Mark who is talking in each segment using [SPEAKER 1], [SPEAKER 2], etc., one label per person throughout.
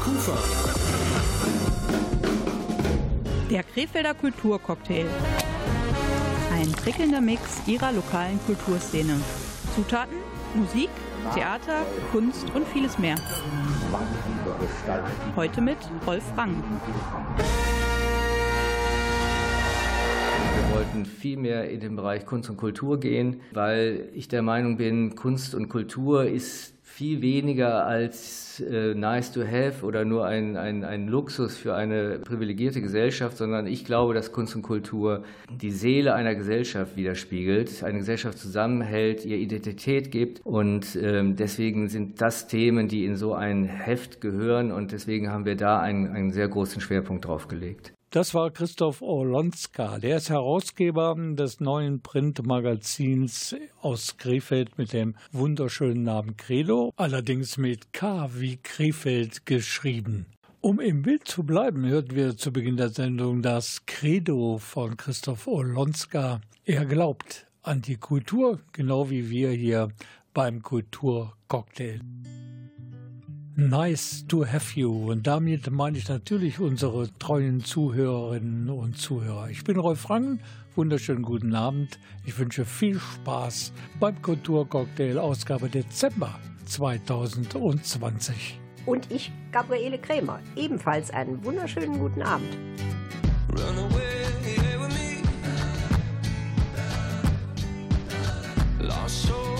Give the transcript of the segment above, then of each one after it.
[SPEAKER 1] Kufa.
[SPEAKER 2] Der Krefelder Kulturcocktail. Ein prickelnder Mix ihrer lokalen Kulturszene. Zutaten, Musik, Theater, Kunst und vieles mehr. Heute mit Rolf Rang.
[SPEAKER 3] Wir wollten viel mehr in den Bereich Kunst und Kultur gehen, weil ich der Meinung bin, Kunst und Kultur ist viel weniger als äh, nice to have oder nur ein, ein, ein Luxus für eine privilegierte Gesellschaft, sondern ich glaube, dass Kunst und Kultur die Seele einer Gesellschaft widerspiegelt, eine Gesellschaft zusammenhält, ihr Identität gibt und ähm, deswegen sind das Themen, die in so ein Heft gehören und deswegen haben wir da einen, einen sehr großen Schwerpunkt drauf gelegt.
[SPEAKER 4] Das war Christoph Orlonska. Der ist Herausgeber des neuen Printmagazins aus Krefeld mit dem wunderschönen Namen Credo, allerdings mit K wie Krefeld geschrieben. Um im Bild zu bleiben, hörten wir zu Beginn der Sendung das Credo von Christoph Orlonska. Er glaubt an die Kultur, genau wie wir hier beim Kulturcocktail. Nice to have you. Und damit meine ich natürlich unsere treuen Zuhörerinnen und Zuhörer. Ich bin Rolf Franken. Wunderschönen guten Abend. Ich wünsche viel Spaß beim Kulturcocktail Ausgabe Dezember 2020.
[SPEAKER 5] Und ich, Gabriele Krämer, ebenfalls einen wunderschönen guten Abend. Run away, with me. Lost soul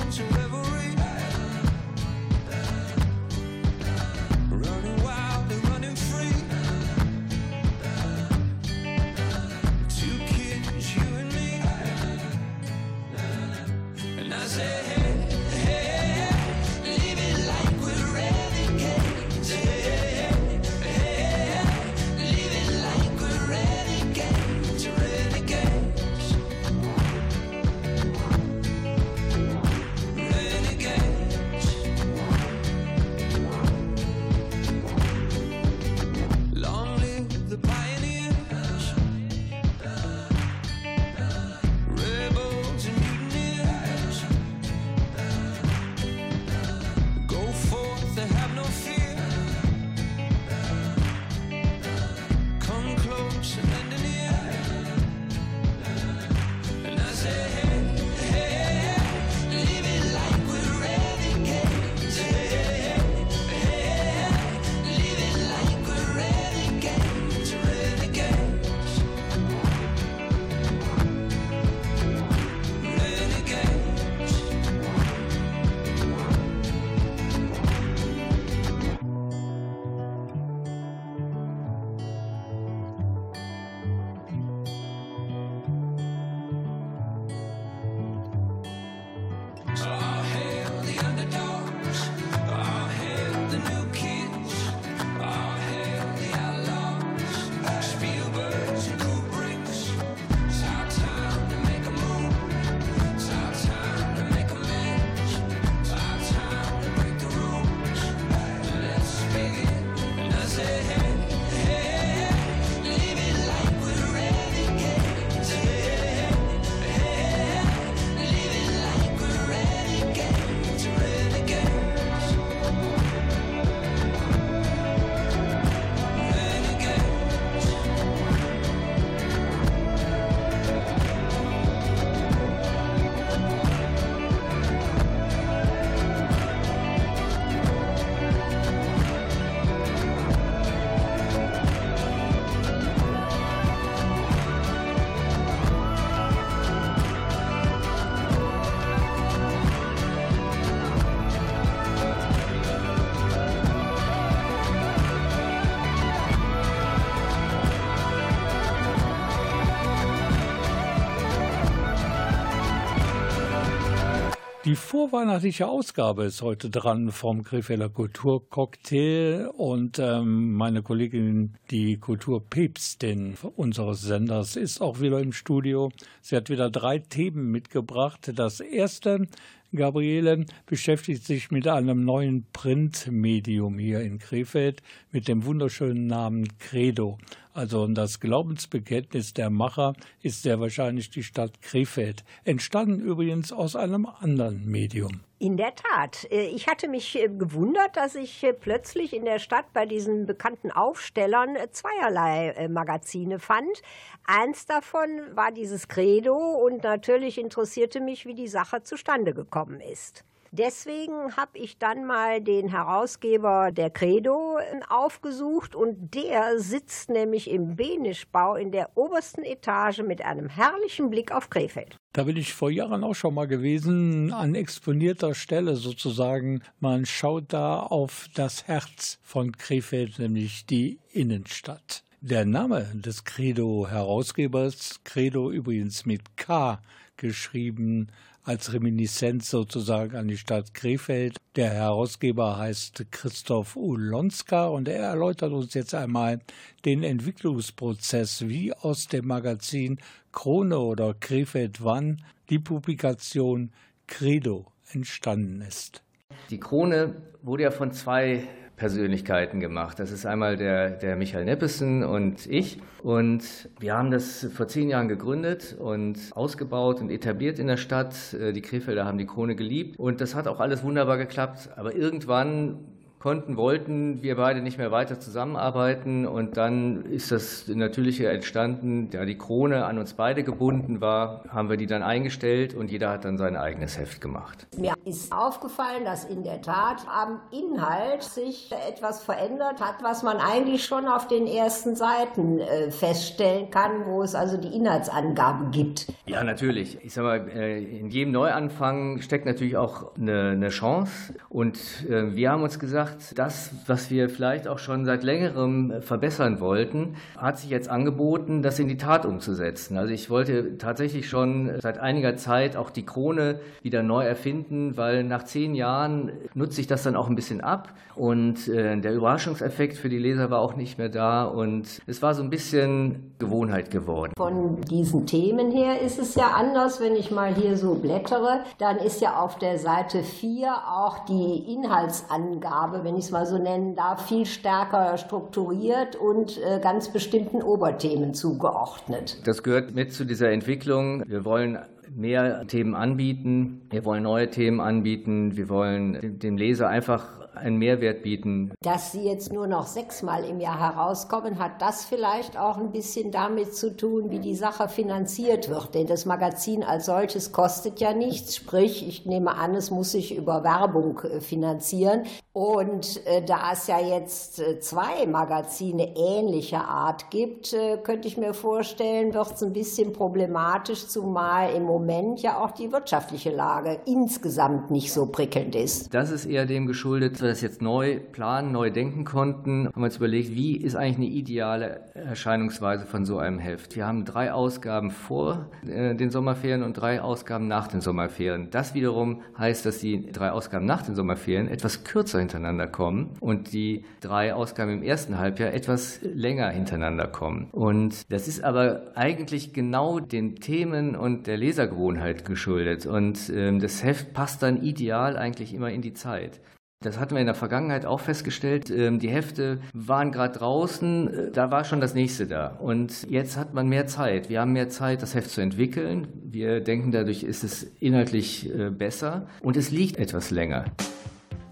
[SPEAKER 4] Die vorweihnachtliche Ausgabe ist heute dran vom Krefelder Kulturcocktail und ähm, meine Kollegin, die Kulturpäpstin unseres Senders, ist auch wieder im Studio. Sie hat wieder drei Themen mitgebracht. Das erste Gabriele beschäftigt sich mit einem neuen Printmedium hier in Krefeld mit dem wunderschönen Namen Credo. Also das Glaubensbekenntnis der Macher ist sehr wahrscheinlich die Stadt Krefeld. Entstanden übrigens aus einem anderen Medium.
[SPEAKER 6] In der Tat. Äh, ich hatte mich äh, gewundert, dass ich äh, plötzlich in der Stadt bei diesen bekannten Aufstellern zweierlei Magazine fand. Eins davon war dieses Credo und natürlich interessierte mich, wie die Sache zustande gekommen ist. Deswegen habe ich dann mal den Herausgeber der Credo aufgesucht und der sitzt nämlich im Benischbau in der obersten Etage mit einem herrlichen Blick auf Krefeld.
[SPEAKER 4] Da bin ich vor Jahren auch schon mal gewesen, an exponierter Stelle sozusagen. Man schaut da auf das Herz von Krefeld, nämlich die Innenstadt. Der Name des Credo-Herausgebers, Credo übrigens mit K geschrieben, als Reminiszenz sozusagen an die Stadt Krefeld. Der Herausgeber heißt Christoph Ulonska und er erläutert uns jetzt einmal den Entwicklungsprozess, wie aus dem Magazin Krone oder Krefeld Wann die Publikation Credo entstanden ist.
[SPEAKER 3] Die Krone wurde ja von zwei Persönlichkeiten gemacht. Das ist einmal der, der Michael Neppessen und ich. Und wir haben das vor zehn Jahren gegründet und ausgebaut und etabliert in der Stadt. Äh, die Krefelder haben die Krone geliebt und das hat auch alles wunderbar geklappt. Aber irgendwann konnten, wollten wir beide nicht mehr weiter zusammenarbeiten und dann ist das Natürliche entstanden, da die Krone an uns beide gebunden war, haben wir die dann eingestellt und jeder hat dann sein eigenes Heft gemacht.
[SPEAKER 6] Mir ist aufgefallen, dass in der Tat am Inhalt sich etwas verändert hat, was man eigentlich schon auf den ersten Seiten äh, feststellen kann, wo es also die Inhaltsangabe gibt.
[SPEAKER 3] Ja, natürlich. Ich sag mal, äh, in jedem Neuanfang steckt natürlich auch eine, eine Chance und äh, wir haben uns gesagt, gesagt, das, was wir vielleicht auch schon seit längerem verbessern wollten, hat sich jetzt angeboten, das in die Tat umzusetzen. Also ich wollte tatsächlich schon seit einiger Zeit auch die Krone wieder neu erfinden, weil nach zehn Jahren nutze ich das dann auch ein bisschen ab und äh, der Überraschungseffekt für die Leser war auch nicht mehr da und es war so ein bisschen Gewohnheit geworden.
[SPEAKER 6] Von diesen Themen her ist es ja anders, wenn ich mal hier so blättere, dann ist ja auf der Seite 4 auch die Inhaltsangabe wenn ich es mal so nennen darf, viel stärker strukturiert und äh, ganz bestimmten Oberthemen zugeordnet.
[SPEAKER 3] Das gehört mit zu dieser Entwicklung. Wir wollen mehr Themen anbieten, wir wollen neue Themen anbieten, wir wollen dem Leser einfach einen Mehrwert bieten.
[SPEAKER 6] Dass sie jetzt nur noch sechsmal im Jahr herauskommen, hat das vielleicht auch ein bisschen damit zu tun, wie die Sache finanziert wird. Denn das Magazin als solches kostet ja nichts. Sprich, ich nehme an, es muss sich über Werbung äh, finanzieren. Und äh, da es ja jetzt äh, zwei Magazine ähnlicher Art gibt, äh, könnte ich mir vorstellen, wird es ein bisschen problematisch, zumal im Moment ja auch die wirtschaftliche Lage insgesamt nicht so prickelnd ist.
[SPEAKER 3] Das ist eher dem geschuldet, wir das jetzt neu planen, neu denken konnten, haben wir uns überlegt, wie ist eigentlich eine ideale Erscheinungsweise von so einem Heft. Wir haben drei Ausgaben vor äh, den Sommerferien und drei Ausgaben nach den Sommerferien. Das wiederum heißt, dass die drei Ausgaben nach den Sommerferien etwas kürzer hintereinander kommen und die drei Ausgaben im ersten Halbjahr etwas länger hintereinander kommen. Und das ist aber eigentlich genau den Themen und der Lesergewohnheit geschuldet. Und ähm, das Heft passt dann ideal eigentlich immer in die Zeit. Das hatten wir in der Vergangenheit auch festgestellt. Ähm, die Hefte waren gerade draußen, äh, da war schon das nächste da. Und jetzt hat man mehr Zeit. Wir haben mehr Zeit, das Heft zu entwickeln. Wir denken, dadurch ist es inhaltlich äh, besser und es liegt etwas länger.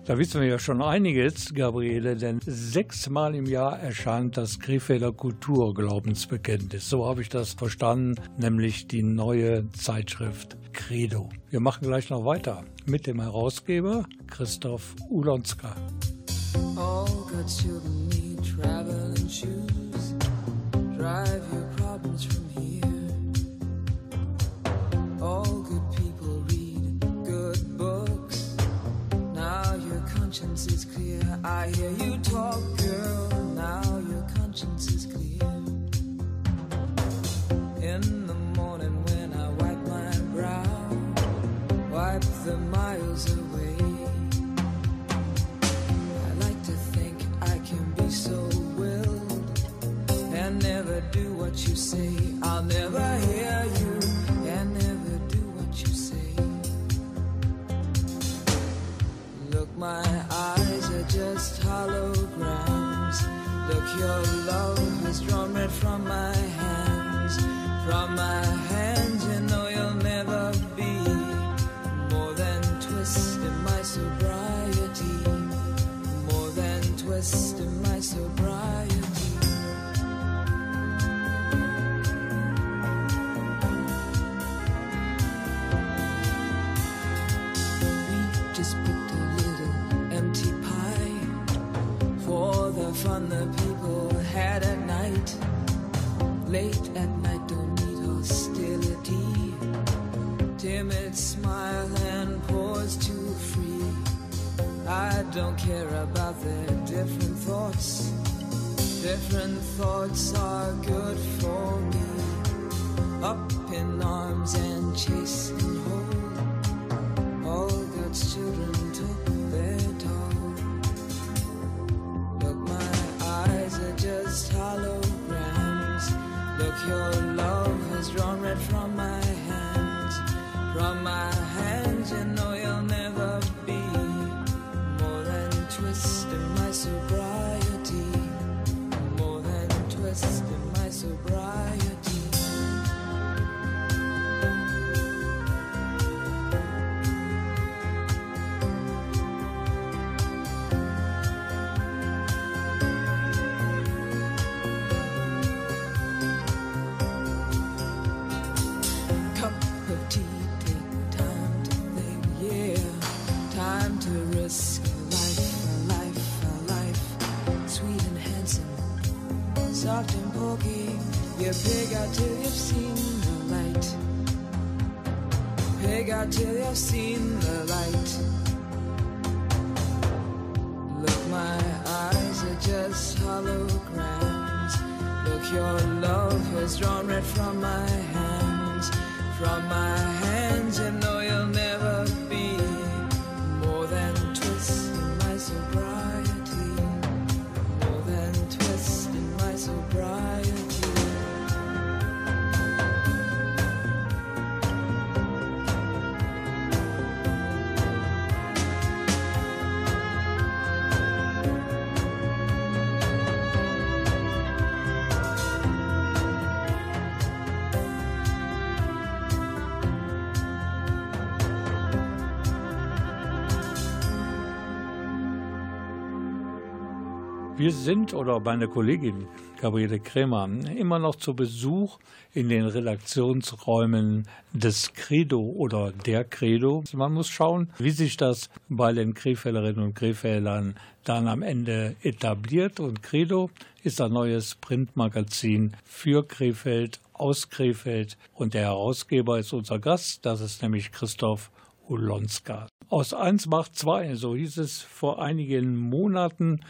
[SPEAKER 4] Da wissen wir ja schon einiges, Gabriele, denn sechsmal im Jahr erscheint das Krefelder Kulturglaubensbekenntnis. So habe ich das verstanden, nämlich die neue Zeitschrift Credo. Wir machen gleich noch weiter mit dem Herausgeber Christoph Ulonska. All good children need shoes. Drive your problems from here. All good people read good books. Now your conscience is clear. I hear you talk, girl. Now your conscience is clear. In the morning when I wipe my brow, wipe the miles away. So willed and never do what you say. I'll never hear you and never do what you say. Look, my eyes are just holograms. Look, your love has drawn red from my hands, from my hands.
[SPEAKER 7] In my sobriety. We just picked a little empty pie for the fun the people had at night. Late at night, don't need hostility. Timid smile and. I don't care about their different thoughts. Different thoughts are good for me. Up in arms and chasing home.
[SPEAKER 4] Wir sind, oder meine Kollegin Gabriele Krämer, immer noch zu Besuch in den Redaktionsräumen des Credo oder der Credo. Man muss schauen, wie sich das bei den Krefelderinnen und Krefeldern dann am Ende etabliert. Und Credo ist ein neues Printmagazin für Krefeld, aus Krefeld. Und der Herausgeber ist unser Gast, das ist nämlich Christoph Ulonska. Aus eins macht zwei, so hieß es vor einigen Monaten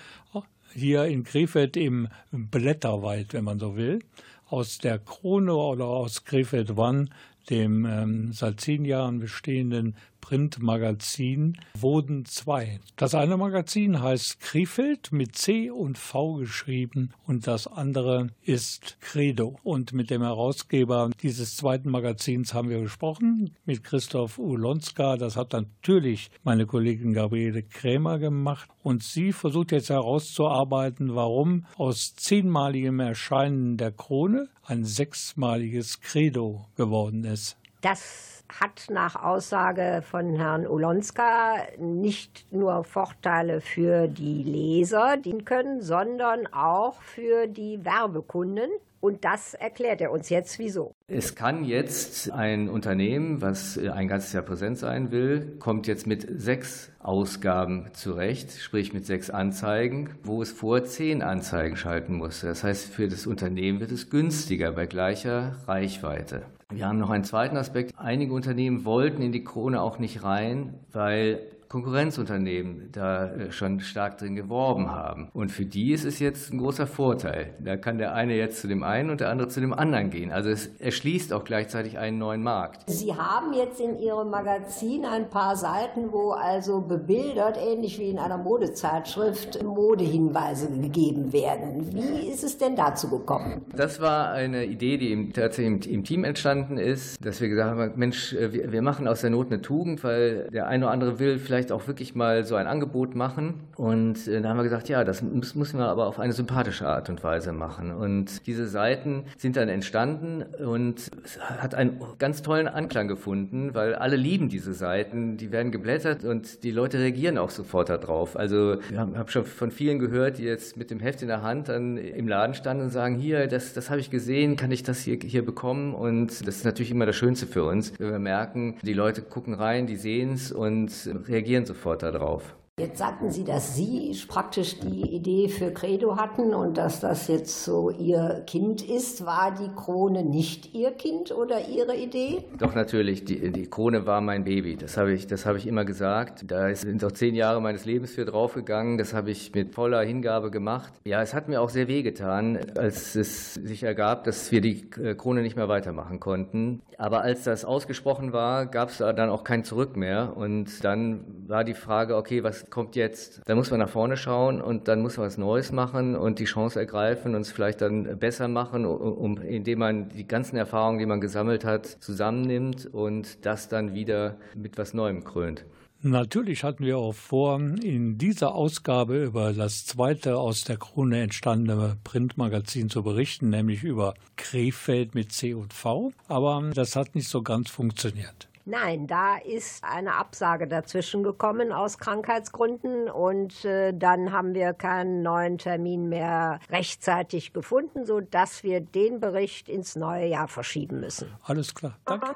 [SPEAKER 4] hier in Krefeld im Blätterwald, wenn man so will, aus der Krone oder aus Krefeld One, dem ähm, seit zehn Jahren bestehenden Printmagazin, wurden zwei. Das eine Magazin heißt Krefeld mit C und V geschrieben und das andere ist Credo. Und mit dem Herausgeber dieses zweiten Magazins haben wir gesprochen, mit Christoph Ulonska. Das hat natürlich meine Kollegin Gabriele Krämer gemacht. Und sie versucht jetzt herauszuarbeiten, warum aus zehnmaligem Erscheinen der Krone ein sechsmaliges Credo geworden ist.
[SPEAKER 6] Das hat nach Aussage von Herrn Ulonska nicht nur Vorteile für die Leser dienen können, sondern auch für die Werbekunden. Und das erklärt er uns jetzt wieso.
[SPEAKER 3] Es kann jetzt ein Unternehmen, was ein ganzes Jahr präsent sein will, kommt jetzt mit sechs Ausgaben zurecht, sprich mit sechs Anzeigen, wo es vor zehn Anzeigen schalten musste. Das heißt, für das Unternehmen wird es günstiger bei gleicher Reichweite. Wir haben noch einen zweiten Aspekt. Einige Unternehmen wollten in die Krone auch nicht rein, weil Konkurrenzunternehmen da schon stark drin geworben haben. Und für die ist es jetzt ein großer Vorteil. Da kann der eine jetzt zu dem einen und der andere zu dem anderen gehen. Also es erschließt auch gleichzeitig einen neuen Markt.
[SPEAKER 6] Sie haben jetzt in Ihrem Magazin ein paar Seiten, wo also bebildert, ähnlich wie in einer Modezeitschrift, Modehinweise gegeben werden. Wie ist es denn dazu gekommen?
[SPEAKER 3] Das war eine Idee, die im, tatsächlich im, Team entstanden ist, dass wir gesagt haben, Mensch, wir machen aus der Not eine Tugend, weil der eine oder andere will vielleicht vielleicht auch wirklich mal so ein Angebot machen. Und äh, da haben wir gesagt, ja, das müssen wir aber auf eine sympathische Art und Weise machen. Und diese Seiten sind dann entstanden und es hat einen ganz tollen Anklang gefunden, weil alle lieben diese Seiten. Die werden geblättert und die Leute reagieren auch sofort darauf. Also ich habe schon von vielen gehört, die jetzt mit dem Heft in der Hand dann im Laden standen und sagen, hier, das, das habe ich gesehen, kann ich das hier, hier bekommen? Und das ist natürlich immer das Schönste für uns, wir merken, die Leute gucken rein, die sehen es und reagieren sofort darauf.
[SPEAKER 6] Jetzt sagten Sie, dass Sie praktisch die Idee für Credo hatten und dass das jetzt so Ihr Kind ist. War die Krone nicht Ihr Kind oder Ihre Idee?
[SPEAKER 3] Doch, natürlich. Die, die Krone war mein Baby. Das habe ich, habe ich immer gesagt. Da sind auch zehn Jahre meines Lebens für draufgegangen. Das habe ich mit voller Hingabe gemacht. Ja, es hat mir auch sehr wehgetan, als es sich ergab, dass wir die äh, Krone nicht mehr weitermachen konnten. Aber als das ausgesprochen war, gab es dann auch kein Zurück mehr. Und dann war die Frage, okay, was kommt jetzt. Da muss man nach vorne schauen und dann muss man was Neues machen und die Chance ergreifen und es vielleicht dann besser machen, um, indem man die ganzen Erfahrungen, die man gesammelt hat, zusammennimmt und das dann wieder mit was Neuem krönt.
[SPEAKER 5] Natürlich hatten wir auch vor, in dieser Ausgabe über das zweite aus der Krone entstandene Printmagazin zu berichten, nämlich über Krefeld mit C und V. Aber das hat nicht so ganz funktioniert.
[SPEAKER 6] Nein, da ist eine Absage dazwischen gekommen aus Krankheitsgründen und äh, dann haben wir keinen neuen Termin mehr rechtzeitig gefunden, sodass wir den Bericht ins neue Jahr verschieben müssen.
[SPEAKER 5] Alles klar, danke.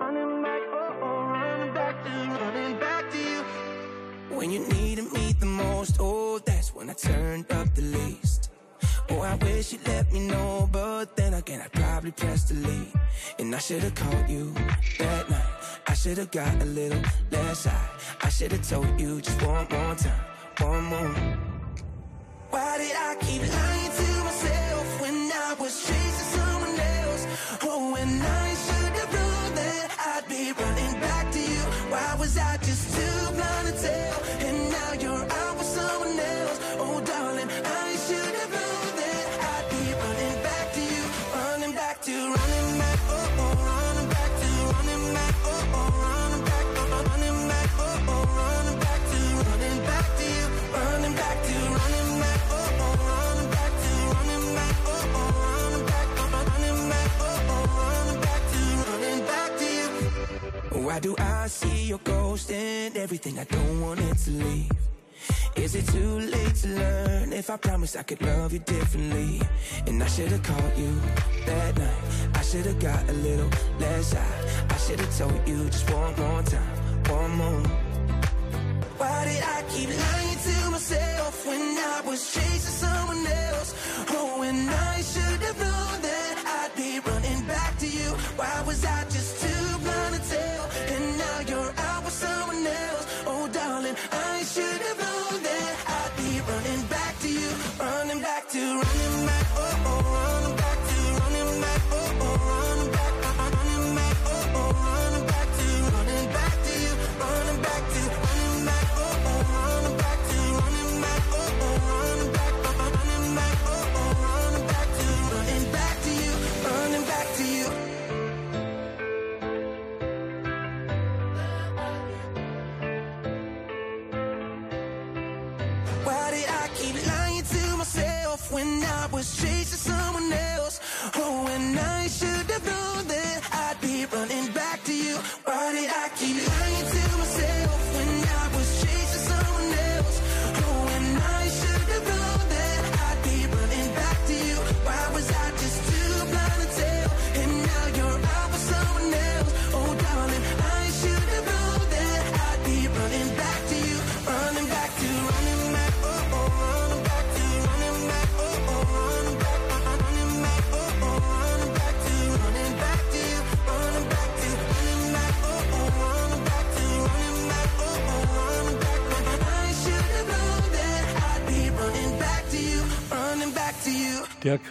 [SPEAKER 5] When you needed me the most, oh, that's when I turned up the least. Oh, I wish you'd let me know, but then again, I probably pressed delete. And I should've called you that night. I should've got a little less high. I should've told you just one more time, one more. Why did I keep lying to myself when I was chasing someone else? Oh, when I should've known that I'd be running back to you. Why was I Why do I see your ghost and everything I don't want it to leave? Is it too late to learn if I promised I could love you differently? And I should've called you that night. I should've got a little less high. I should've told you just one more time, one more. Why did I keep lying to myself when I was chasing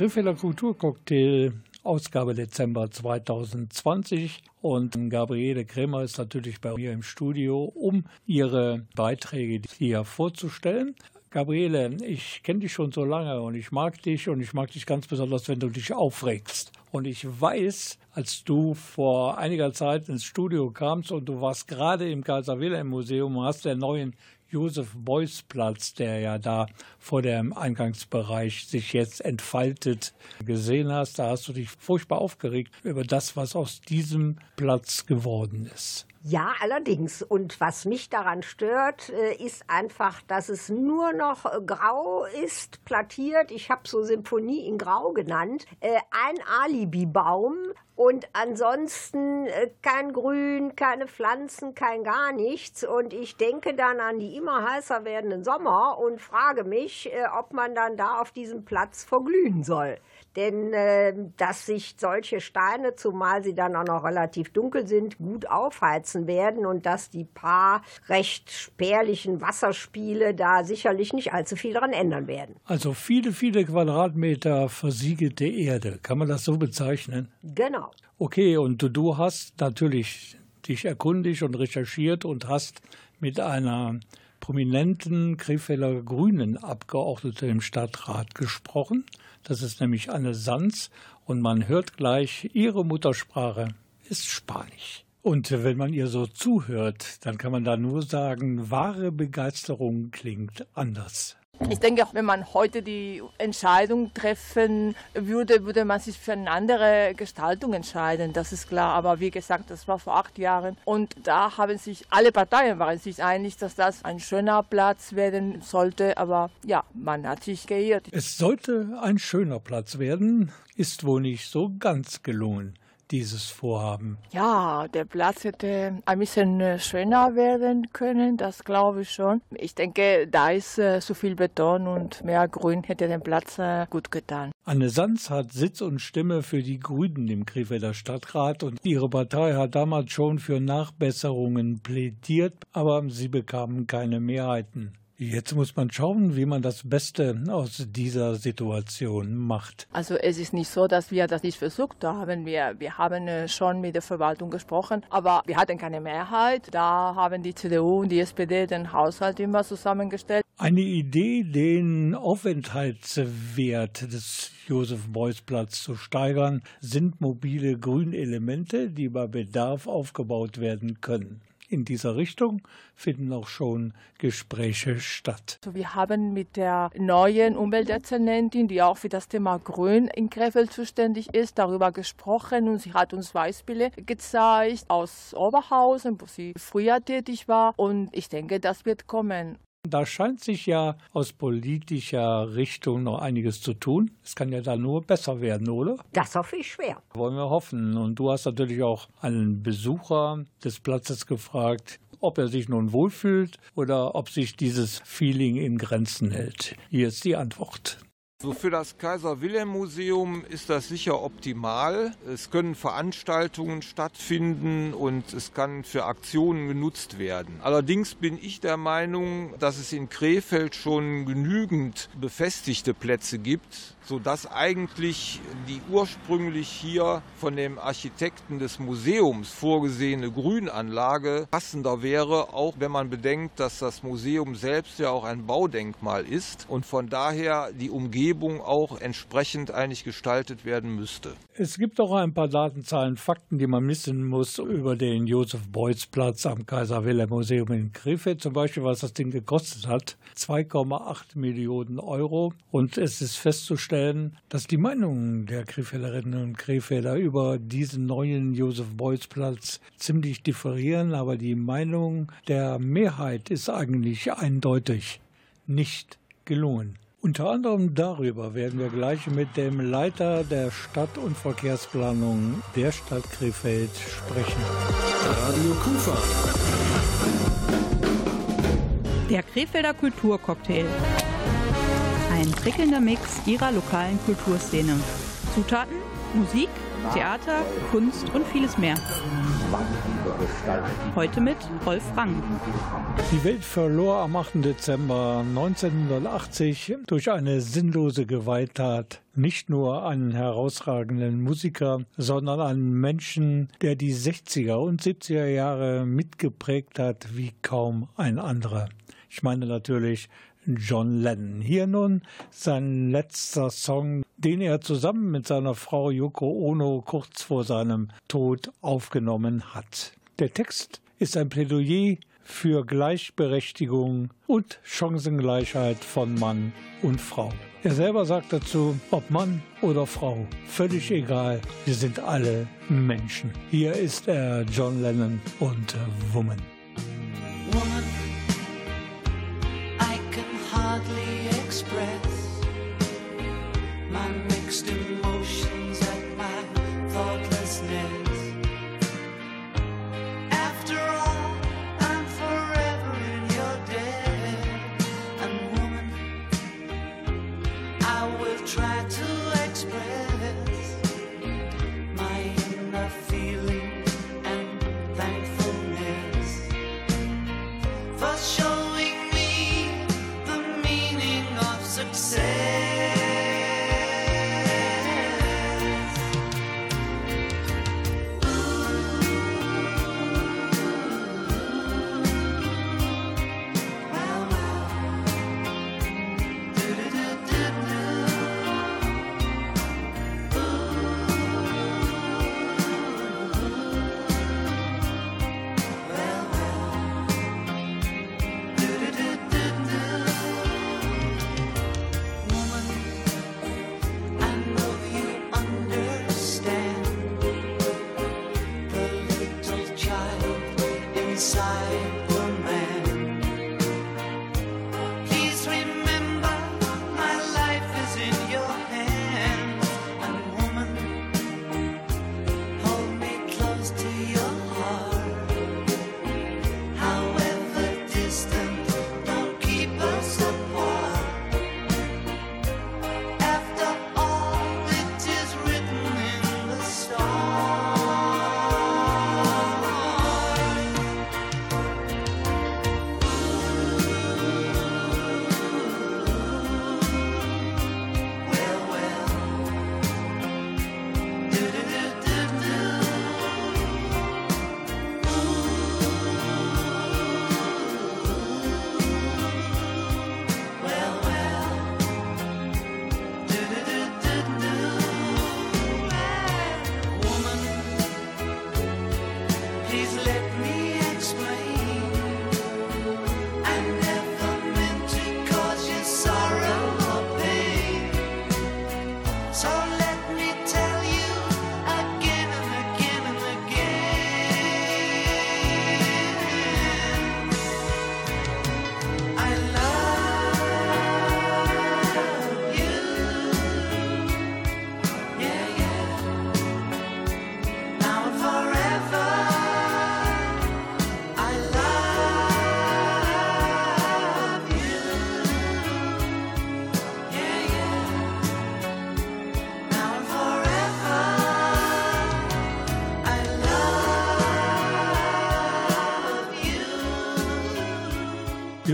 [SPEAKER 5] Der Griffeler Kulturcocktail Ausgabe Dezember 2020 und Gabriele Kremer ist natürlich bei mir im Studio, um ihre Beiträge hier vorzustellen. Gabriele, ich kenne dich schon so lange und ich mag dich und ich mag dich ganz besonders, wenn du dich aufregst.
[SPEAKER 4] Und ich weiß, als du vor einiger Zeit ins Studio kamst und du warst gerade im Kaiser Wilhelm Museum, hast der neuen Josef Beuys Platz, der ja da vor dem Eingangsbereich sich jetzt entfaltet, gesehen hast. Da hast du dich furchtbar aufgeregt über das, was aus diesem Platz geworden ist.
[SPEAKER 6] Ja, allerdings. Und was mich daran stört, äh, ist einfach, dass es nur noch äh, grau ist, plattiert. Ich habe so Symphonie in Grau genannt. Äh, ein Alibi-Baum und ansonsten kein Grün, keine Pflanzen, kein gar nichts. Und ich denke dann an die immer heißer werdenden Sommer und frage mich, ob man dann da auf diesem Platz verglühen soll. Denn äh, dass sich solche Steine, zumal sie dann auch noch relativ dunkel sind, gut aufheizen werden und dass die paar recht spärlichen Wasserspiele da sicherlich nicht allzu viel daran ändern werden.
[SPEAKER 4] Also viele, viele Quadratmeter versiegelte Erde, kann man das so bezeichnen?
[SPEAKER 6] Genau.
[SPEAKER 4] Okay, und du, hast natürlich dich erkundigt und recherchiert und hast mit einer prominenten Krefelder Grünen Abgeordnete im Stadtrat gesprochen. Das ist nämlich Anne Sanz und man hört gleich, ihre Muttersprache ist Spanisch. Und wenn man ihr so zuhört, dann kann man da nur sagen, wahre Begeisterung klingt anders.
[SPEAKER 8] Ich denke, wenn man heute die Entscheidung treffen würde, würde man sich für eine andere Gestaltung entscheiden. Das ist klar. Aber wie gesagt, das war vor acht Jahren. Und da haben sich alle Parteien waren sich einig, dass das ein schöner Platz werden sollte. Aber ja, man hat sich geirrt.
[SPEAKER 4] Es sollte ein schöner Platz werden, ist wohl nicht so ganz gelungen dieses Vorhaben?
[SPEAKER 8] Ja, der Platz hätte ein bisschen äh, schöner werden können, das glaube ich schon. Ich denke, da ist äh, so viel Beton und mehr Grün hätte den Platz äh, gut getan.
[SPEAKER 4] Anne Sanz hat Sitz und Stimme für die Grünen im Krefelder Stadtrat und ihre Partei hat damals schon für Nachbesserungen plädiert, aber sie bekamen keine Mehrheiten. Jetzt muss man schauen, wie man das Beste aus dieser Situation macht.
[SPEAKER 8] Also es ist nicht so, dass wir das nicht versucht haben. Wir, wir haben äh, schon mit der Verwaltung gesprochen, aber wir hatten keine Mehrheit. Da haben die CDU und die SPD den Haushalt immer zusammengestellt.
[SPEAKER 4] Eine Idee, den Aufenthaltswert des Josef Beuys Platz zu steigern, sind mobile Grünelemente, die bei Bedarf aufgebaut werden können in dieser Richtung finden auch schon Gespräche statt.
[SPEAKER 8] Also wir haben mit der neuen Umweltdezernentin, die auch für das Thema Grün in Krefeld zuständig ist, darüber gesprochen und sie hat uns Beispiele gezeigt aus Oberhausen, wo sie früher tätig war und ich denke, das wird kommen.
[SPEAKER 4] Da scheint sich ja aus politischer Richtung noch einiges zu tun. Es kann ja da nur besser werden, oder?
[SPEAKER 6] Das hoffe ich schwer.
[SPEAKER 4] Wollen wir hoffen. Und du hast natürlich auch einen Besucher des Platzes gefragt, ob er sich nun wohlfühlt oder ob sich dieses Feeling in Grenzen hält. Hier ist die Antwort.
[SPEAKER 9] So für das Kaiser Wilhelm Museum ist das sicher optimal. Es können Veranstaltungen stattfinden und es kann für Aktionen genutzt werden. Allerdings bin ich der Meinung, dass es in Krefeld schon genügend befestigte Plätze gibt, sodass eigentlich die ursprünglich hier von dem Architekten des Museums vorgesehene Grünanlage passender wäre, auch wenn man bedenkt, dass das Museum selbst ja auch ein Baudenkmal ist und von daher die Umgebung auch entsprechend eigentlich gestaltet werden müsste.
[SPEAKER 4] Es gibt auch ein paar Datenzahlen, Fakten, die man wissen muss über den Josef Beuys Platz am Kaiser Wilhelm Museum in Krefeld. Zum Beispiel, was das Ding gekostet hat. 2,8 Millionen Euro. Und es ist festzustellen, feststellen, dass die Meinungen der Krefelderinnen und Krefelder über diesen neuen Josef Beuys Platz ziemlich differieren, aber die Meinung der Mehrheit ist eigentlich eindeutig nicht gelungen. Unter anderem darüber werden wir gleich mit dem Leiter der Stadt- und Verkehrsplanung der Stadt Krefeld sprechen.
[SPEAKER 5] Radio Kufa.
[SPEAKER 2] Der Krefelder Kulturcocktail. Ein prickelnder Mix ihrer lokalen Kulturszene. Zutaten, Musik, Theater, Kunst und vieles mehr. Heute mit Rolf Rang.
[SPEAKER 4] Die Welt verlor am 8. Dezember 1980 durch eine sinnlose Gewalttat nicht nur einen herausragenden Musiker, sondern einen Menschen, der die 60er und 70er Jahre mitgeprägt hat wie kaum ein anderer. Ich meine natürlich
[SPEAKER 10] John Lennon. Hier nun sein letzter Song, den er zusammen mit seiner Frau Yoko Ono kurz vor seinem Tod aufgenommen hat. Der Text ist ein Plädoyer für Gleichberechtigung und Chancengleichheit von Mann und Frau. Er selber sagt dazu, ob Mann oder Frau, völlig egal, wir sind alle Menschen. Hier ist er, John Lennon und Woman. Hardly express. My mixed emotions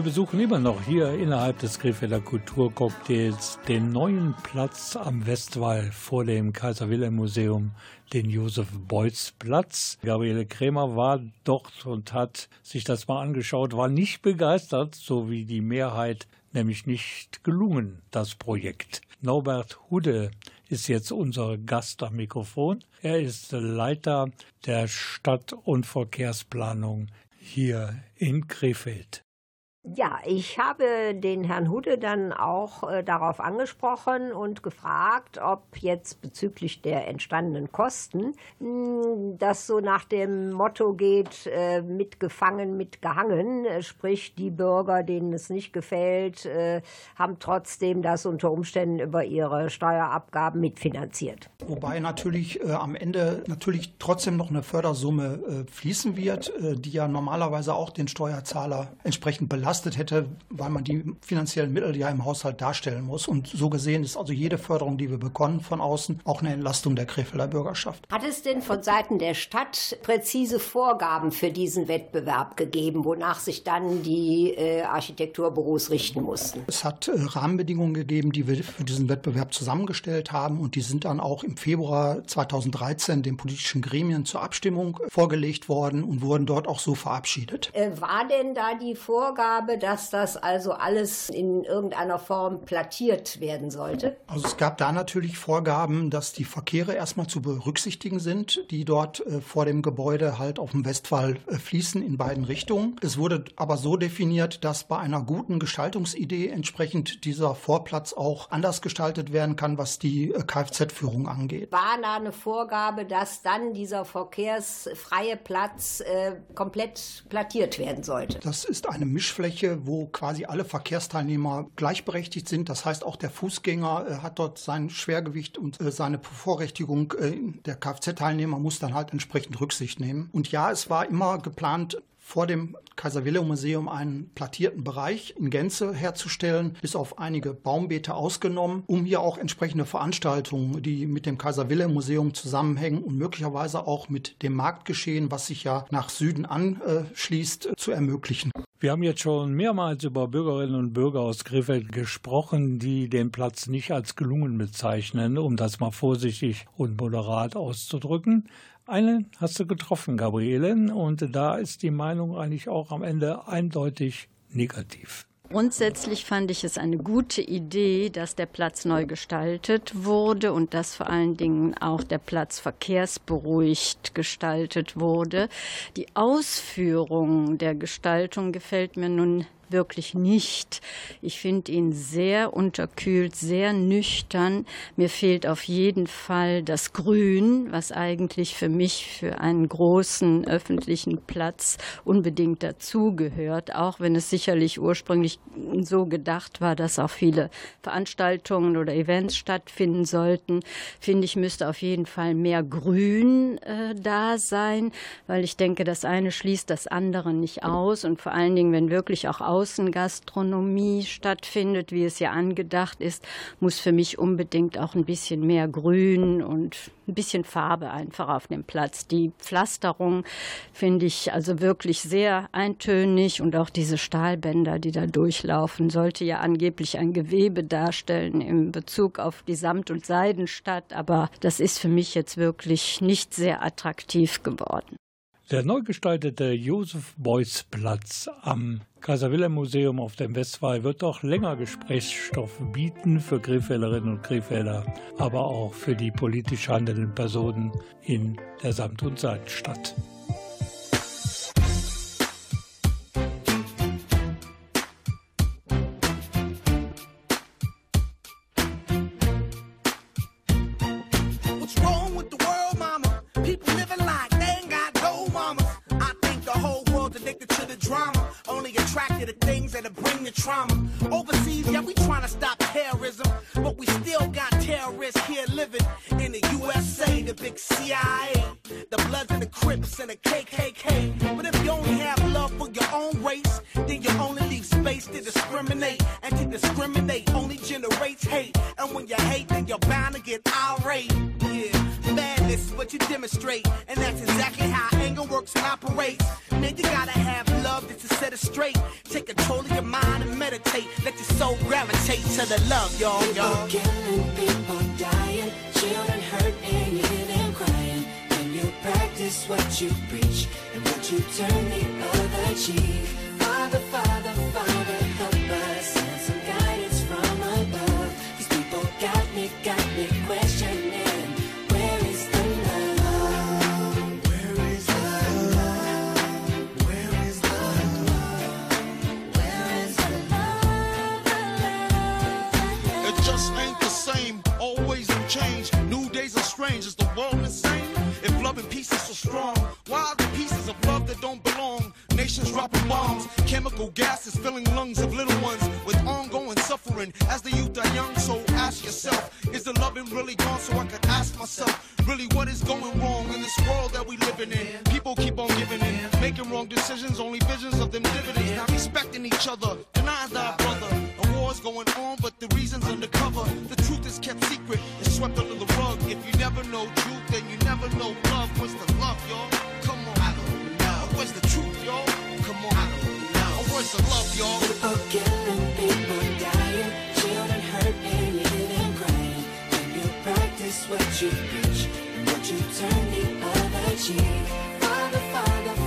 [SPEAKER 10] besuchen immer noch hier innerhalb des Krefelder Kulturcocktails den neuen Platz am Westwall vor dem Kaiser Wilhelm Museum, den Josef Beuys Platz. Gabriele Krämer war dort und hat sich das mal angeschaut, war nicht begeistert, so wie die Mehrheit, nämlich nicht gelungen, das Projekt. Norbert Hude ist jetzt unser Gast am Mikrofon. Er ist Leiter der Stadt- und Verkehrsplanung hier in Krefeld.
[SPEAKER 6] Ja, ich habe den Herrn Hude dann auch äh, darauf angesprochen und gefragt, ob jetzt bezüglich der entstandenen Kosten mh, hm, das so nach dem Motto geht, äh, mitgefangen, mitgehangen, äh, sprich die Bürger, denen es nicht gefällt, äh, haben trotzdem das unter Umständen über ihre Steuerabgaben mitfinanziert.
[SPEAKER 11] Wobei natürlich äh, am Ende natürlich trotzdem noch eine Fördersumme äh, fließen wird, die ja normalerweise auch den Steuerzahler entsprechend belastet belastet hätte, weil man die finanziellen Mittel ja im Haushalt darstellen muss. Und so gesehen ist also jede Förderung, die wir bekommen von außen, auch eine Entlastung der Krefelder Bürgerschaft.
[SPEAKER 6] Hat es denn von Seiten der Stadt präzise Vorgaben für diesen Wettbewerb gegeben, wonach sich dann die äh, Architekturbüros richten mussten?
[SPEAKER 11] Es hat äh, Rahmenbedingungen gegeben, die wir für diesen Wettbewerb zusammengestellt haben und die sind dann auch im Februar 2013 den politischen Gremien zur Abstimmung vorgelegt worden und wurden dort auch so verabschiedet.
[SPEAKER 6] Äh, war denn da die Vorgabe, Vorgabe, dass das also alles in irgendeiner Form plattiert werden sollte?
[SPEAKER 11] Also es gab da natürlich Vorgaben, dass die Verkehre erstmal zu berücksichtigen sind, die dort äh, vor dem Gebäude halt auf dem Westwall äh, fließen in beiden Richtungen. Es wurde aber so definiert, dass bei einer guten Gestaltungsidee entsprechend dieser Vorplatz auch anders gestaltet werden kann, was die äh, Kfz-Führung angeht.
[SPEAKER 6] War da eine Vorgabe, dass dann dieser verkehrsfreie Platz äh, komplett plattiert werden sollte?
[SPEAKER 11] Das ist eine Mischfläche, wo quasi alle Verkehrsteilnehmer gleichberechtigt sind. Das heißt, auch der Fußgänger äh, hat dort sein Schwergewicht und äh, seine Vorrechtigung. Äh, der Kfz-Teilnehmer muss dann halt entsprechend Rücksicht nehmen. Und ja, es war immer geplant, vor dem Kaiser Wilhelm Museum einen plattierten Bereich in Gänze herzustellen, bis auf einige Baumbeete ausgenommen, um hier auch entsprechende Veranstaltungen, die mit dem Kaiser Wilhelm Museum zusammenhängen und möglicherweise auch mit dem Marktgeschehen, was sich ja nach Süden anschließt, zu ermöglichen.
[SPEAKER 4] Wir haben jetzt schon mehrmals über Bürgerinnen und Bürger aus Krefeld gesprochen, die den Platz nicht als gelungen bezeichnen, um das mal vorsichtig und moderat auszudrücken. Einen hast du getroffen, Gabriele, und da ist die Meinung eigentlich auch am Ende eindeutig negativ.
[SPEAKER 12] Grundsätzlich fand ich es eine gute Idee, dass der Platz neu gestaltet wurde und dass vor allen Dingen auch der Platz verkehrsberuhigt gestaltet wurde. Die Ausführung der Gestaltung gefällt mir nun wirklich nicht. Ich finde ihn sehr unterkühlt, sehr nüchtern. Mir fehlt auf jeden Fall das Grün, was eigentlich für mich für einen großen öffentlichen Platz unbedingt dazugehört, auch wenn es sicherlich ursprünglich so gedacht war, dass auch viele Veranstaltungen oder Events stattfinden sollten. Finde ich, müsste auf jeden Fall mehr Grün äh, da sein, weil ich denke, das eine schließt das andere nicht aus und vor allen Dingen, wenn wirklich auch Außengastronomie stattfindet, wie es ja angedacht ist, muss für mich unbedingt auch ein bisschen mehr Grün und ein bisschen Farbe einfach auf dem Platz. Die Pflasterung finde ich also wirklich sehr eintönig und auch diese Stahlbänder, die da durchlaufen, sollte ja angeblich ein Gewebe darstellen im Bezug auf die Samt- und Seidenstadt, aber das ist für mich jetzt wirklich nicht sehr attraktiv geworden.
[SPEAKER 4] Der neu gestaltete Josef-Beuys-Platz am Kaiser-Wilhelm-Museum auf dem Westwall wird doch länger Gesprächsstoff bieten für Krefelderinnen und Krefelder, aber auch für die politisch handelnden Personen in der Samt- und Seidenstadt.
[SPEAKER 13] what is
[SPEAKER 14] going wrong in this world that we living in. People keep on giving in, making wrong decisions, only visions
[SPEAKER 13] of
[SPEAKER 14] them dividends. Not respecting each other, deny thy brother. A war's going on, but
[SPEAKER 13] the
[SPEAKER 14] reason's undercover. The truth is kept secret, it's swept under the rug. If you never know truth, then you never know love. What's the love, y'all? Come on, I don't know. Where's the truth, y'all? Come on, I don't know. Where's the love, y'all? People
[SPEAKER 15] people dying, children hurt, crying. When you practice what you preach you turn the other cheek? Father, Father.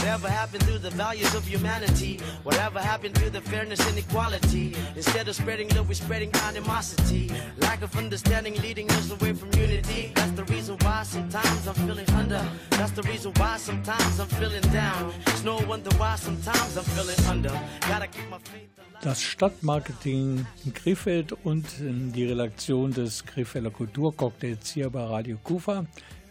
[SPEAKER 13] Whatever happened to the values of humanity? Whatever happened to the fairness and equality? Instead of spreading love, we're spreading animosity. Lack of understanding leading us away from unity. That's the reason why sometimes I'm feeling under. That's the reason why sometimes I'm feeling down. It's no wonder why sometimes I'm feeling under. Gotta keep my faith.
[SPEAKER 4] Das Stadtmarketing in Krefeld und die Redaktion des Krefelder Kulturcocktails hier bei Radio Kufa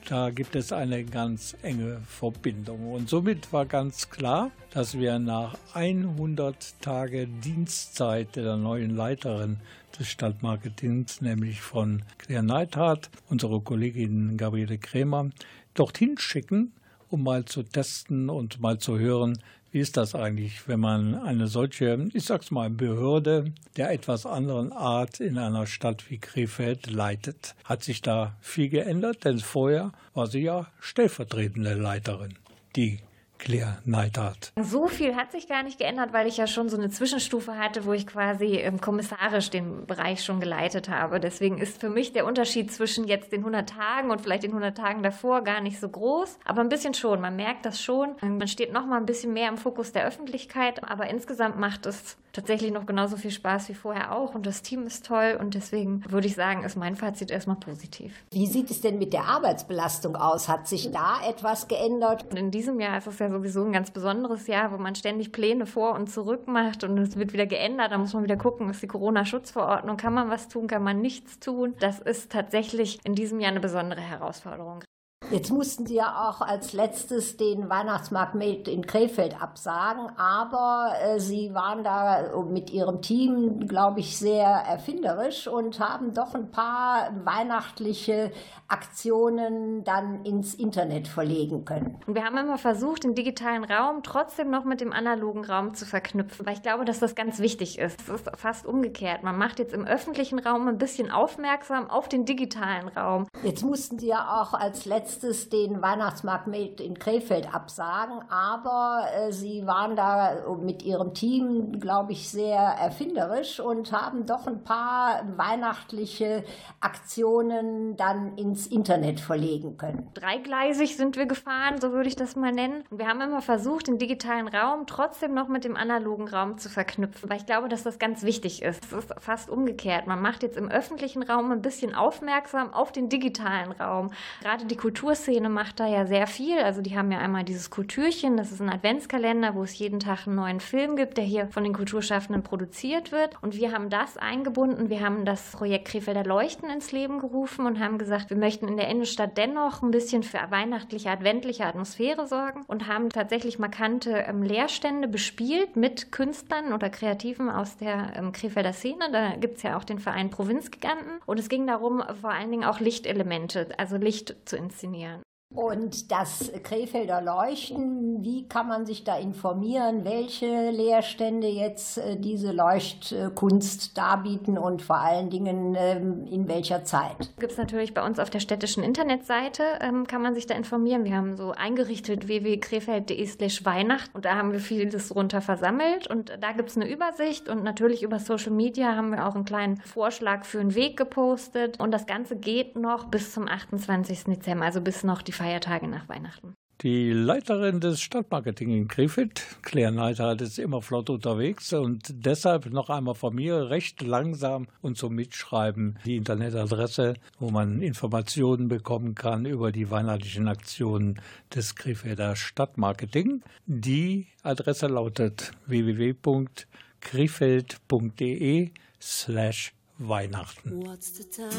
[SPEAKER 4] da gibt es eine ganz enge Verbindung. Und somit war ganz klar, dass wir nach 100 Tage Dienstzeit der neuen Leiterin des Stadtmarketings, nämlich von Claire Neithardt, unsere Kollegin Gabriele Krämer, dorthin schicken, um mal zu testen und mal zu hören, wie ist das eigentlich, wenn man eine solche, ich sag's mal, Behörde der etwas anderen Art in einer Stadt wie Krefeld leitet? Hat sich da viel geändert? Denn vorher war sie ja stellvertretende Leiterin, die Claire Neidhardt.
[SPEAKER 16] So viel hat sich gar nicht geändert, weil ich ja schon so eine Zwischenstufe hatte, wo ich quasi ähm, kommissarisch den Bereich schon geleitet habe. Deswegen ist für mich der Unterschied zwischen jetzt den 100 Tagen und vielleicht den 100 Tagen davor gar nicht so groß, aber ein bisschen schon. Man merkt das schon. Man steht noch mal ein bisschen mehr im Fokus der Öffentlichkeit, aber insgesamt macht es tatsächlich noch genauso viel Spaß wie vorher auch und das Team ist toll und deswegen würde ich sagen, ist mein Fazit erstmal positiv.
[SPEAKER 6] Wie sieht es denn mit der Arbeitsbelastung aus? Hat sich da etwas geändert?
[SPEAKER 16] Und in diesem Jahr ist es ja sowieso ein ganz besonderes Jahr, wo man ständig Pläne vor und zurück macht und es wird wieder geändert. Da muss man wieder gucken, ist die Corona-Schutzverordnung, kann man was tun, kann man nichts tun. Das ist tatsächlich in diesem Jahr eine besondere Herausforderung.
[SPEAKER 6] Jetzt mussten Sie ja auch als letztes den Weihnachtsmarkt in Krefeld absagen, aber äh, Sie waren da mit Ihrem Team, glaube ich, sehr erfinderisch und haben doch ein paar weihnachtliche Aktionen dann ins Internet verlegen können.
[SPEAKER 16] Wir haben immer versucht, den digitalen Raum trotzdem noch mit dem analogen Raum zu verknüpfen, weil ich glaube, dass das ganz wichtig ist. Es ist fast umgekehrt. Man macht jetzt im öffentlichen Raum ein bisschen aufmerksam auf den digitalen Raum.
[SPEAKER 6] Jetzt mussten Sie ja auch als letztes letztes den Weihnachtsmarkt in Krefeld absagen, aber äh, sie waren da mit ihrem Team, glaube ich, sehr erfinderisch und haben doch ein paar weihnachtliche Aktionen dann ins Internet verlegen können.
[SPEAKER 16] Dreigleisig sind wir gefahren, so würde ich das mal nennen. Und wir haben immer versucht, den digitalen Raum trotzdem noch mit dem analogen Raum zu verknüpfen, weil ich glaube, dass das ganz wichtig ist. Es ist fast umgekehrt. Man macht jetzt im öffentlichen Raum ein bisschen aufmerksam auf den digitalen Raum. Gerade die Kultur Kulturszene macht da ja sehr viel. Also die haben ja einmal dieses Kulturchen, das ist ein Adventskalender, wo es jeden Tag einen neuen Film gibt, der hier von den Kulturschaffenden produziert wird. Und wir haben das eingebunden. Wir haben das Projekt Krefelder Leuchten ins Leben gerufen und haben gesagt, wir möchten in der Innenstadt dennoch ein bisschen für weihnachtliche, adventliche Atmosphäre sorgen und haben tatsächlich markante ähm, Lehrstände bespielt mit Künstlern oder Kreativen aus der ähm, Krefelder Szene. Da gibt es ja auch den Verein Provinzgiganten. Und es ging darum, vor allen Dingen auch Lichtelemente, also Licht zu inszenieren informieren.
[SPEAKER 6] Und das Krefelder Leuchten, wie kann man sich da informieren, welche Lehrstände jetzt äh, diese Leuchtkunst darbieten und vor allen Dingen ähm, in welcher Zeit?
[SPEAKER 16] Gibt es natürlich bei uns auf der städtischen Internetseite, ähm, kann man sich da informieren. Wir haben so eingerichtet www.krefeld.de slash Weihnacht und da haben wir vieles runter versammelt und da gibt es eine Übersicht und natürlich über Social Media haben wir auch einen kleinen Vorschlag für einen Weg gepostet und das Ganze geht noch bis zum 28. Dezember, also bis noch die Feiertage nach Weihnachten.
[SPEAKER 4] Die Leiterin des Stadtmarketing in Krefeld, Claire Neidhardt, ist immer flott unterwegs und deshalb noch einmal von mir recht langsam und zum Mitschreiben die Internetadresse, wo man Informationen bekommen kann über die weihnachtlichen Aktionen des Krefelder Stadtmarketing. Die Adresse lautet www.krefeld.de slash Weihnachten. What's the time?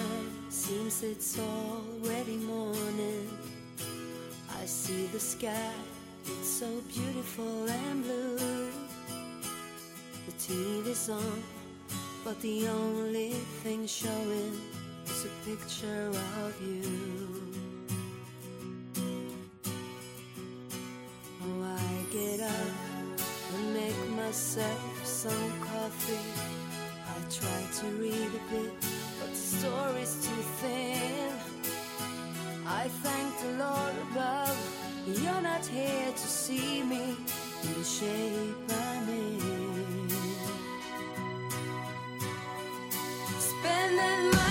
[SPEAKER 4] Seems it's already morning. I see the sky, it's so beautiful and blue. The TV's on, but the only thing showing is a picture of you. Oh, I get up and make myself some coffee. I try to read a bit, but the story's too thin.
[SPEAKER 15] I thank the Lord above. You're not here to see me in the shape I'm in. Spending my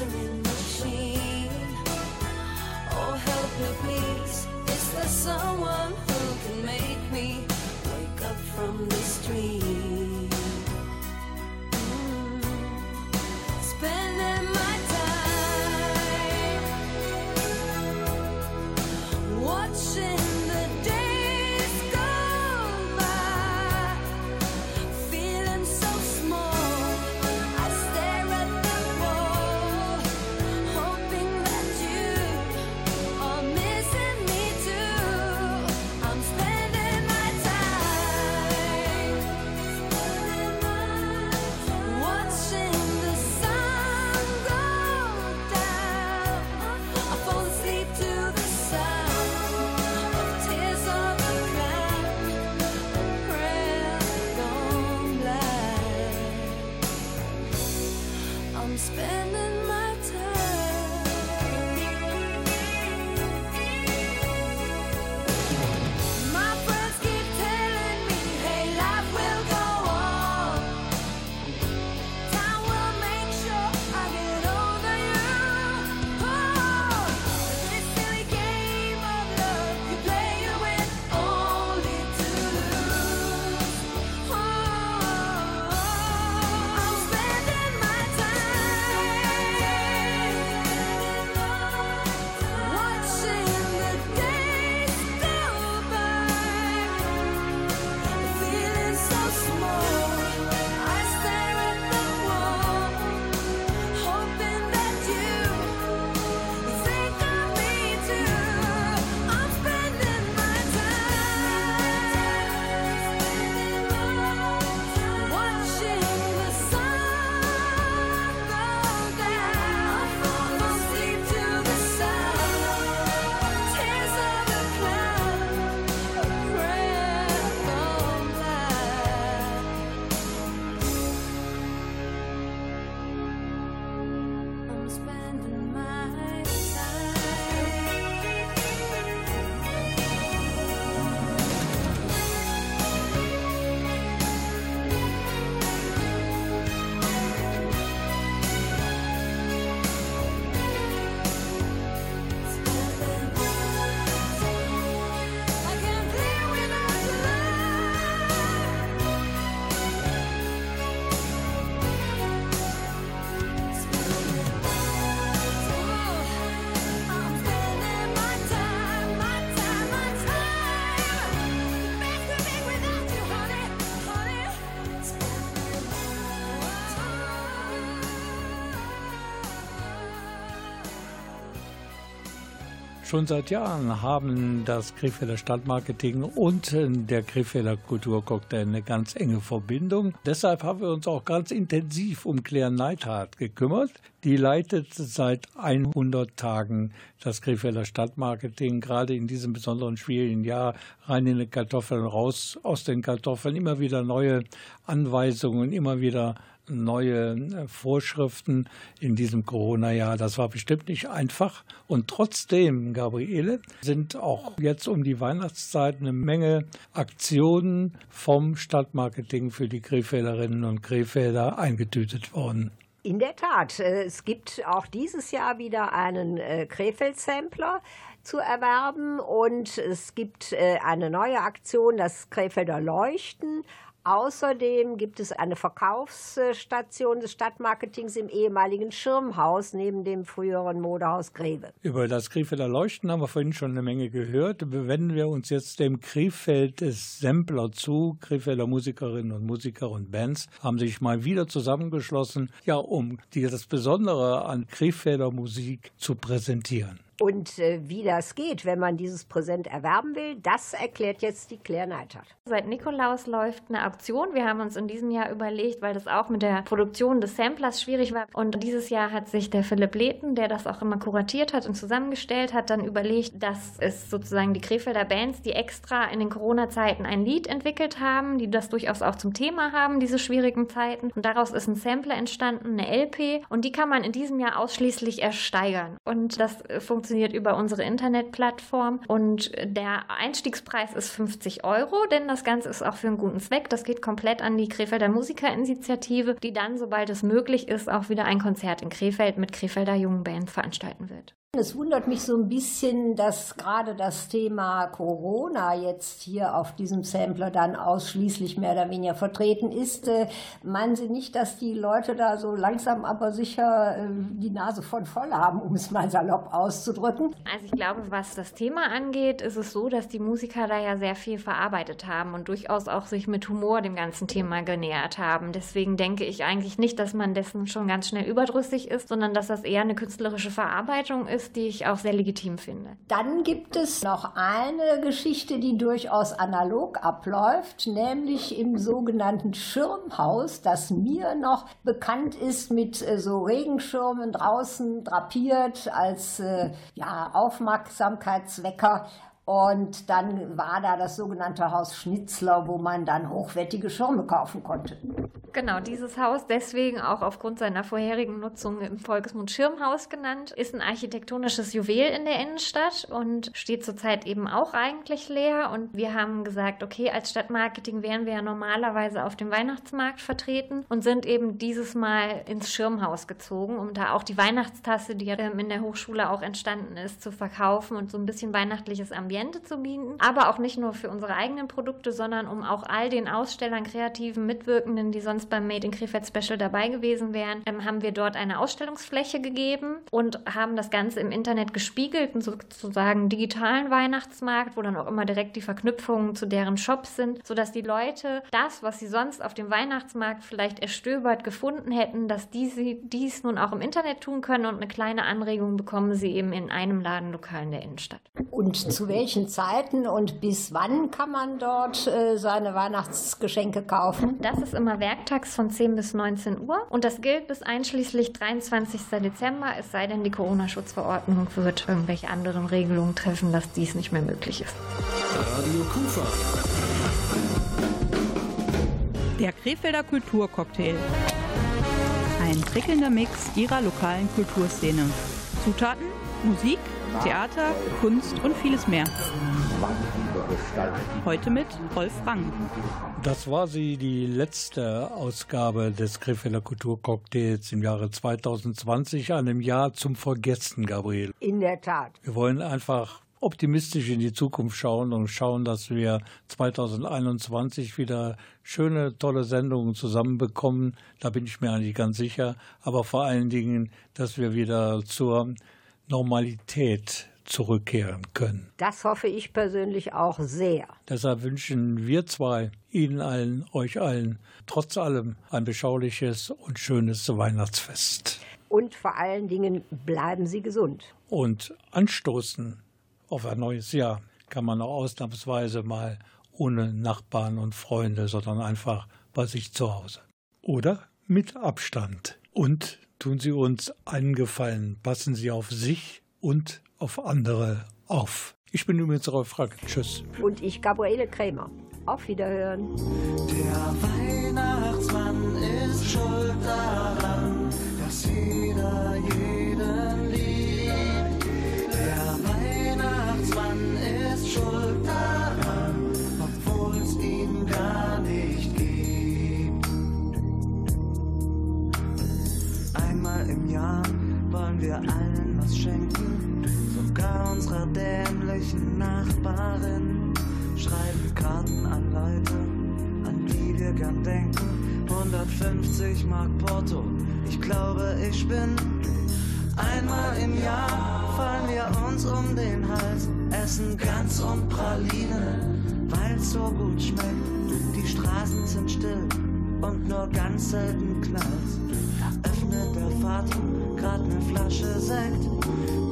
[SPEAKER 15] answering machine. Oh, help me, please. Is there someone
[SPEAKER 4] Schon seit Jahren haben das Krefelder Stadtmarketing und der Krefelder Kulturcocktail eine ganz enge Verbindung. Deshalb haben wir uns auch ganz intensiv um Claire Neithardt gekümmert. Die leitet seit 100 Tagen das Krefelder Stadtmarketing, gerade in diesem besonderen schwierigen Jahr, rein in die Kartoffeln, raus aus den Kartoffeln, immer wieder neue Anweisungen, immer wieder neue äh, Vorschriften in diesem Corona-Jahr. Das war bestimmt nicht einfach. Und trotzdem, Gabriele, sind auch jetzt um die Weihnachtszeit eine Menge Aktionen vom Stadtmarketing für die Krefelderinnen und Krefelder eingetütet worden.
[SPEAKER 6] In der Tat, äh, es gibt auch dieses Jahr wieder einen äh, Krefeld-Sampler zu erwerben und es gibt eine neue Aktion, das Krefelder Leuchten. Außerdem gibt es eine Verkaufsstation des Stadtmarketings im ehemaligen Schirmhaus neben dem früheren Modehaus Greve.
[SPEAKER 4] Über das Krefelder Leuchten haben wir vorhin schon eine Menge gehört. Wenden wir uns jetzt dem Krefeld Sampler zu. Krefelder Musikerinnen und Musiker und Bands haben sich mal wieder zusammengeschlossen, ja, um das Besondere an Krefelder Musik zu präsentieren.
[SPEAKER 6] Und äh, wie das geht, wenn man dieses Präsent erwerben will, das erklärt jetzt die Claire Neidhardt.
[SPEAKER 16] Seit Nikolaus läuft eine Auktion. Wir haben uns in diesem Jahr überlegt, weil das auch mit der Produktion des Samplers schwierig war. Und dieses Jahr hat sich der Philipp Leten, der das auch immer kuratiert hat und zusammengestellt hat, dann überlegt, dass es sozusagen die Krefelder Bands, die extra in den Corona-Zeiten ein Lied entwickelt haben, die das durchaus auch zum Thema haben, diese schwierigen Zeiten. Und daraus ist ein Sampler entstanden, eine LP. Und die kann man in diesem Jahr ausschließlich ersteigern. Und das funktioniert funktioniert über unsere Internetplattform und der Einstiegspreis ist 50 Euro, denn das Ganze ist auch für einen guten Zweck. Das geht komplett an die Krefelder Musikerinitiative, die dann, sobald es möglich ist, auch wieder ein Konzert in Krefeld mit Krefelder Jungband veranstalten wird.
[SPEAKER 6] Es wundert mich so ein bisschen, dass gerade das Thema Corona jetzt hier auf diesem Sampler dann ausschließlich mehr oder weniger vertreten ist. Äh, meinen Sie nicht, dass die Leute da so langsam aber sicher äh, die Nase von voll haben, um es mal salopp auszudrücken?
[SPEAKER 16] Also ich glaube, was das Thema angeht, ist es so, dass die Musiker da ja sehr viel verarbeitet haben und durchaus auch sich mit Humor dem ganzen Thema genähert haben. Deswegen denke ich eigentlich nicht, dass man dessen schon ganz schnell überdrüssig ist, sondern dass das eher eine künstlerische Verarbeitung ist ist, die ich auch sehr legitim finde.
[SPEAKER 6] Dann gibt es noch eine Geschichte, die durchaus analog abläuft, nämlich im sogenannten Schirmhaus, das mir noch bekannt ist mit äh, so Regenschirmen draußen drapiert als äh, ja, Aufmerksamkeitswecker und dann war da das sogenannte Haus Schnitzler, wo man dann hochwertige Schirme kaufen konnte.
[SPEAKER 16] Genau, dieses Haus, deswegen auch aufgrund seiner vorherigen Nutzung im Volksmund Schirmhaus genannt, ist ein architektonisches Juwel in der Innenstadt und steht zurzeit eben auch eigentlich leer. Und wir haben gesagt, okay, als Stadtmarketing wären wir ja normalerweise auf dem Weihnachtsmarkt vertreten und sind eben dieses Mal ins Schirmhaus gezogen, um da auch die Weihnachtstasse, die ja in der Hochschule auch entstanden ist, zu verkaufen und so ein bisschen weihnachtliches Ambiente Ambiente zu bieten, aber auch nicht nur für unsere eigenen Produkte, sondern um auch all den Ausstellern, kreativen Mitwirkenden, die sonst beim Made in Krefeld Special dabei gewesen wären, ähm, haben wir dort eine Ausstellungsfläche gegeben und haben das Ganze im Internet gespiegelt, und sozusagen digitalen Weihnachtsmarkt, wo dann auch immer direkt die Verknüpfungen zu deren Shops sind, sodass die Leute das, was sie sonst auf dem Weihnachtsmarkt vielleicht erstöbert gefunden hätten, dass die dies nun auch im Internet tun können und eine kleine Anregung bekommen sie eben in einem Ladenlokal in der Innenstadt.
[SPEAKER 6] Und zu welchen welchen Zeiten und bis wann kann man dort äh, seine Weihnachtsgeschenke kaufen?
[SPEAKER 16] Das ist immer werktags von 10 bis 19 Uhr und das gilt bis einschließlich 23. Dezember, es sei denn, die Corona-Schutzverordnung wird irgendwelche anderen Regelungen treffen, dass dies nicht mehr möglich ist.
[SPEAKER 5] Radio Kufa.
[SPEAKER 2] Der Krefelder Kulturcocktail. Ein prickelnder Mix ihrer lokalen Kulturszene. Zutaten, Musik, Theater, Kunst und vieles mehr. Heute mit Rolf Rang.
[SPEAKER 4] Das war sie, die letzte Ausgabe des Krefelder Kulturcocktails im Jahre 2020, einem Jahr zum Vergessen, Gabriel.
[SPEAKER 6] In der Tat.
[SPEAKER 4] Wir wollen einfach optimistisch in die Zukunft schauen und schauen, dass wir 2021 wieder schöne, tolle Sendungen zusammenbekommen. Da bin ich mir eigentlich ganz sicher. Aber vor allen Dingen, dass wir wieder zur Normalität zurückkehren können.
[SPEAKER 6] Das hoffe ich persönlich auch sehr.
[SPEAKER 4] Deshalb wünschen wir zwei Ihnen allen, euch allen, trotz allem ein beschauliches und schönes Weihnachtsfest.
[SPEAKER 6] Und vor allen Dingen bleiben Sie gesund.
[SPEAKER 4] Und anstoßen auf ein neues Jahr kann man auch ausnahmsweise mal ohne Nachbarn und Freunde, sondern einfach bei sich zu Hause. Oder mit Abstand. Und tun Sie uns einen Gefallen, passen Sie auf sich und auf andere auf. Ich bin übrigens Rolf Frank. Tschüss.
[SPEAKER 6] Und ich, Gabriele Krämer. Auf Wiederhören.
[SPEAKER 13] Der Weihnachtsmann ist schuld daran, dass jeder jeden wollen wir allen was schenken, sogar unserer dämlichen Nachbarin. Schreiben Karten an Leute, an die
[SPEAKER 10] wir gern denken. 150 Mark Porto, ich glaube, ich bin. Einmal im Jahr fallen wir uns um den Hals, essen Gans und Praline, weil's so gut schmeckt. Die Straßen sind still und nur ganz selten knallt. Da öffnet der Vater grad ne Flasche Sekt.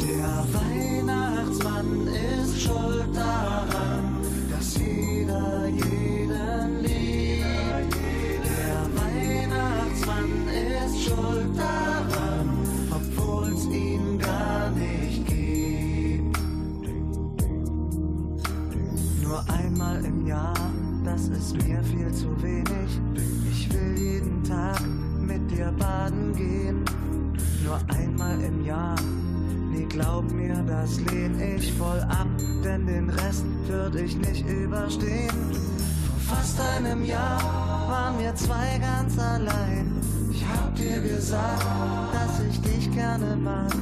[SPEAKER 10] Der Weihnachtsmann ist schuld daran, dass jeder jeden liebt. Der Weihnachtsmann ist schuld daran, obwohl's ihn gar nicht gibt. Nur einmal im Jahr, das ist mir viel zu wenig. Nur einmal im Jahr. Nee, glaub mir, das lehn ich voll ab, denn den Rest würde ich nicht überstehen. Vor fast einem Jahr waren wir zwei ganz allein. Ich hab dir gesagt, dass ich dich gerne mag.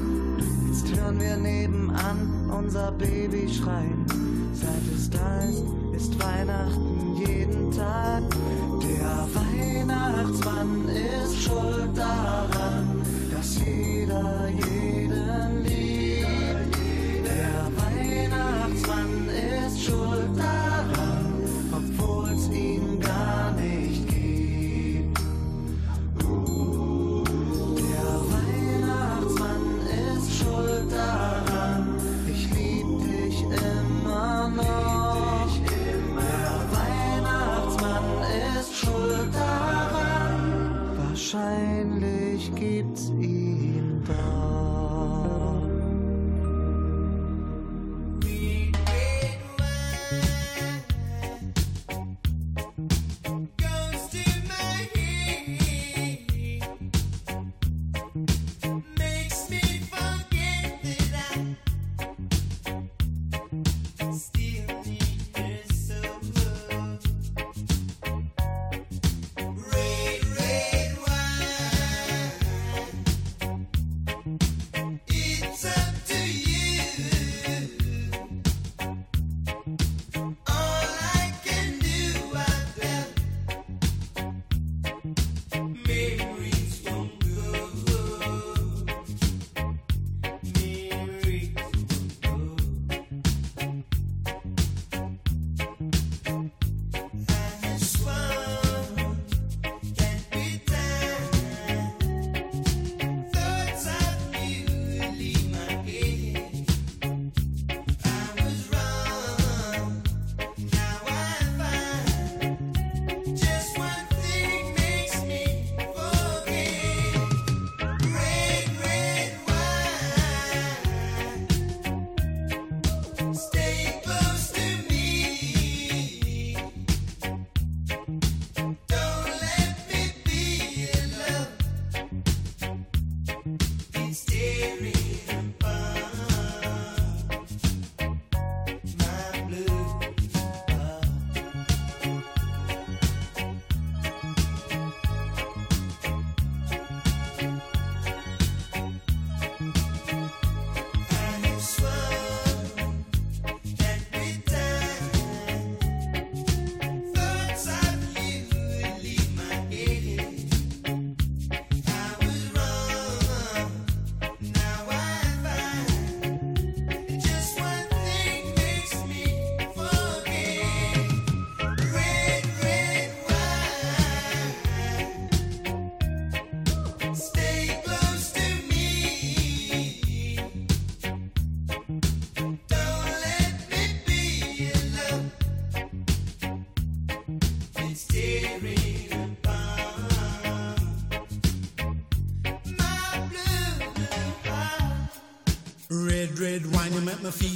[SPEAKER 10] Jetzt hören wir nebenan unser Baby schreien. Seit es da ist, ist Weihnachten jeden Tag. Der Weihnachtsmann ist schuld daran,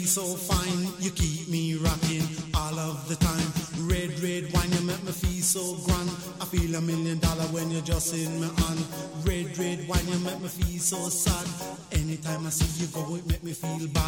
[SPEAKER 17] so
[SPEAKER 18] fine. You keep me rocking all of the time. Red, red wine, you make me feel so grand. I feel a million dollar when you're just in my hand. Red, red wine, you make me feel so sad. Anytime I see you go, it make me feel bad.